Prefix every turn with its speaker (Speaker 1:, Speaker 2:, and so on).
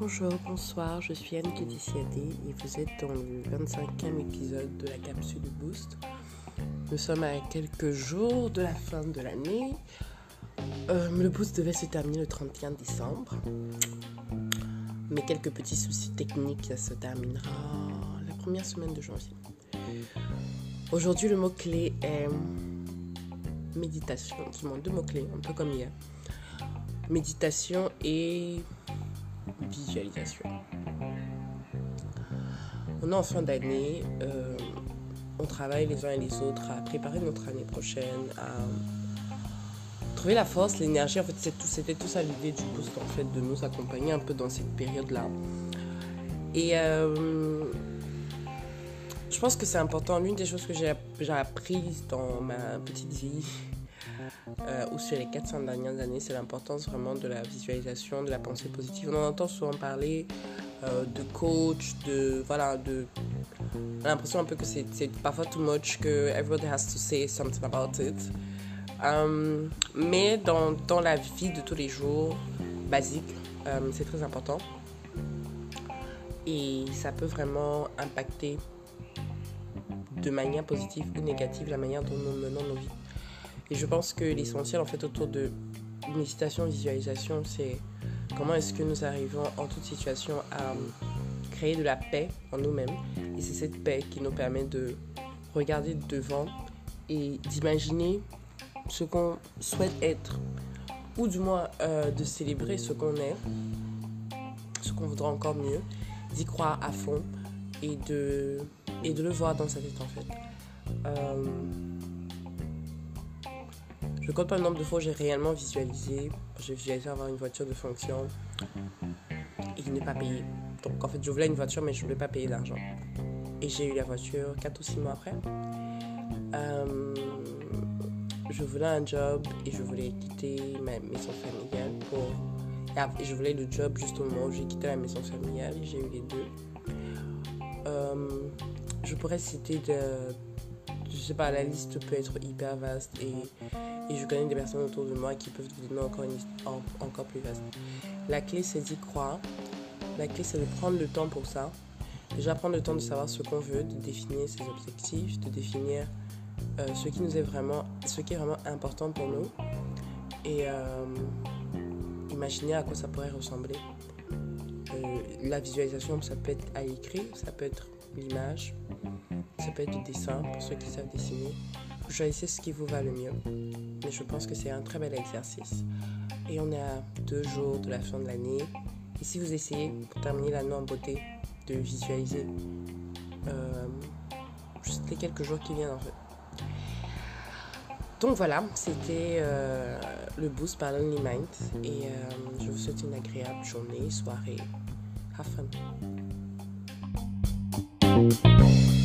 Speaker 1: Bonjour, bonsoir, je suis Anne Kédiciadé et vous êtes dans le 25e épisode de la capsule Boost. Nous sommes à quelques jours de la fin de l'année. Euh, le boost devait se terminer le 31 décembre. Mais quelques petits soucis techniques, ça se terminera la première semaine de janvier. Aujourd'hui, le mot-clé est méditation. Du moins, deux mots-clés, un peu comme hier. Méditation et visualisation. On est en fin d'année, euh, on travaille les uns et les autres à préparer notre année prochaine, à trouver la force, l'énergie. En fait, c'était tout, ça l'idée du fait, de nous accompagner un peu dans cette période-là. Et euh, je pense que c'est important. L'une des choses que j'ai apprises dans ma petite vie, euh, ou sur les 400 dernières années, c'est l'importance vraiment de la visualisation, de la pensée positive. On en entend souvent parler euh, de coach, de. Voilà, de. On a l'impression un peu que c'est parfois too much, que everybody has to say something about it. Euh, mais dans, dans, la vie de tous les jours, basique, c'est très important. Et ça peut vraiment impacter de manière positive ou négative la manière dont nous menons nos vies. Et je pense que l'essentiel en fait autour de méditation, visualisation, c'est comment est-ce que nous arrivons en toute situation à créer de la paix en nous-mêmes. Et c'est cette paix qui nous permet de regarder devant et d'imaginer ce qu'on souhaite être, ou du moins euh, de célébrer ce qu'on est, ce qu'on voudra encore mieux, d'y croire à fond et de, et de le voir dans sa tête en fait. Euh, je compte pas le nombre de fois où j'ai réellement visualisé. J'ai visualisé avoir une voiture de fonction et ne pas payer. Donc en fait, je voulais une voiture, mais je voulais pas payer d'argent. Et j'ai eu la voiture 4 ou 6 mois après. Euh, je voulais un job et je voulais quitter ma maison familiale pour. Et je voulais le job juste au moment où j'ai quitté la maison familiale et j'ai eu les deux. Euh, je pourrais citer de. Je sais pas, la liste peut être hyper vaste et et je connais des personnes autour de moi qui peuvent vous donner encore, une, encore plus vaste. La clé, c'est d'y croire. La clé, c'est de prendre le temps pour ça. Déjà, prendre le temps de savoir ce qu'on veut, de définir ses objectifs, de définir euh, ce, qui nous est vraiment, ce qui est vraiment important pour nous. Et euh, imaginer à quoi ça pourrait ressembler. Euh, la visualisation, ça peut être à écrire, ça peut être l'image, ça peut être du dessin pour ceux qui savent dessiner. Choisissez ce qui vous va le mieux. Mais je pense que c'est un très bel exercice. Et on est à deux jours de la fin de l'année. Et si vous essayez, pour terminer l'année en beauté, de visualiser euh, juste les quelques jours qui viennent en fait. Donc voilà, c'était euh, le boost par Lonely Mind. Et euh, je vous souhaite une agréable journée, soirée. Have fun. Música